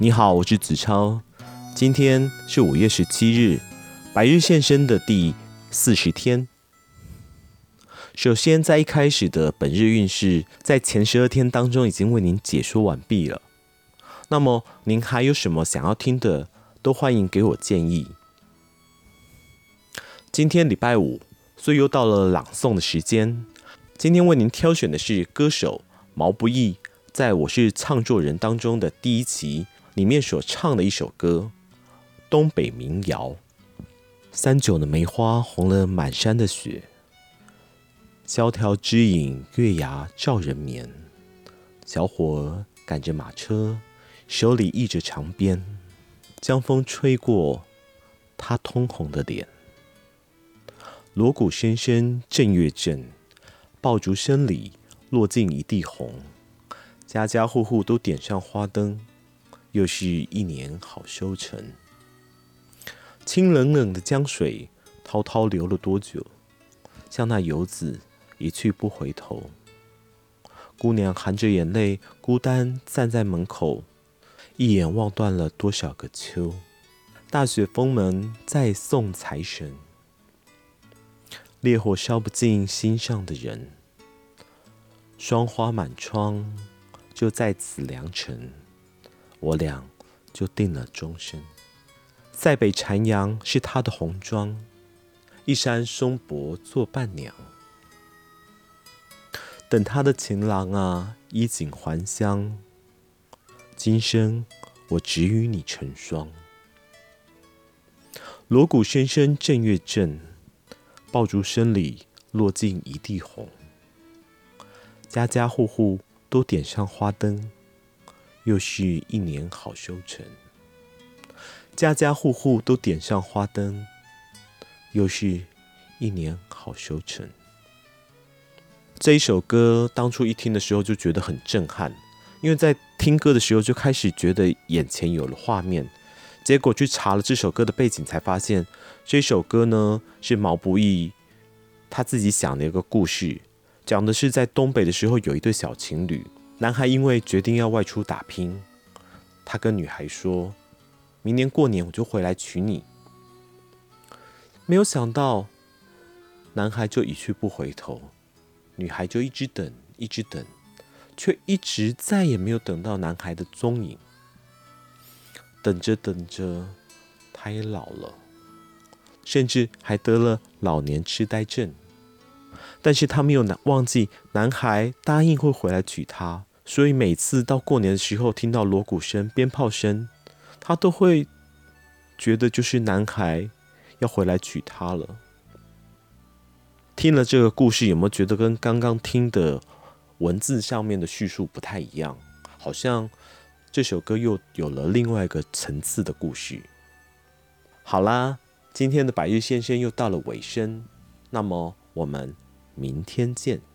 你好，我是子超。今天是五月十七日，百日现身的第四十天。首先，在一开始的本日运势，在前十二天当中已经为您解说完毕了。那么，您还有什么想要听的，都欢迎给我建议。今天礼拜五，所以又到了朗诵的时间。今天为您挑选的是歌手毛不易在我是唱作人当中的第一期里面所唱的一首歌《东北民谣》。三九的梅花红了满山的雪，萧条枝影月牙照人眠。小伙赶着马车，手里忆着长鞭，江风吹过他通红的脸。锣鼓声声震月震，爆竹声里落尽一地红。家家户户都点上花灯，又是一年好收成。清冷冷的江水滔滔流了多久？像那游子一去不回头。姑娘含着眼泪，孤单站在门口，一眼望断了多少个秋。大雪封门再送财神，烈火烧不尽心上的人。霜花满窗。就在此良辰，我俩就定了终身。塞北残阳是她的红妆，一山松柏做伴娘。等他的情郎啊，衣锦还乡。今生我只与你成双。锣鼓声声震月震，爆竹声里落尽一地红。家家户户。都点上花灯，又是一年好收成。家家户户都点上花灯，又是一年好收成。这一首歌当初一听的时候就觉得很震撼，因为在听歌的时候就开始觉得眼前有了画面。结果去查了这首歌的背景，才发现这首歌呢是毛不易他自己想的一个故事。讲的是在东北的时候，有一对小情侣，男孩因为决定要外出打拼，他跟女孩说：“明年过年我就回来娶你。”没有想到，男孩就一去不回头，女孩就一直等，一直等，却一直再也没有等到男孩的踪影。等着等着，他也老了，甚至还得了老年痴呆症。但是他没有忘记男孩答应会回来娶她，所以每次到过年的时候，听到锣鼓声、鞭炮声，他都会觉得就是男孩要回来娶她了。听了这个故事，有没有觉得跟刚刚听的文字上面的叙述不太一样？好像这首歌又有了另外一个层次的故事。好啦，今天的百日先生又到了尾声，那么我们。明天见。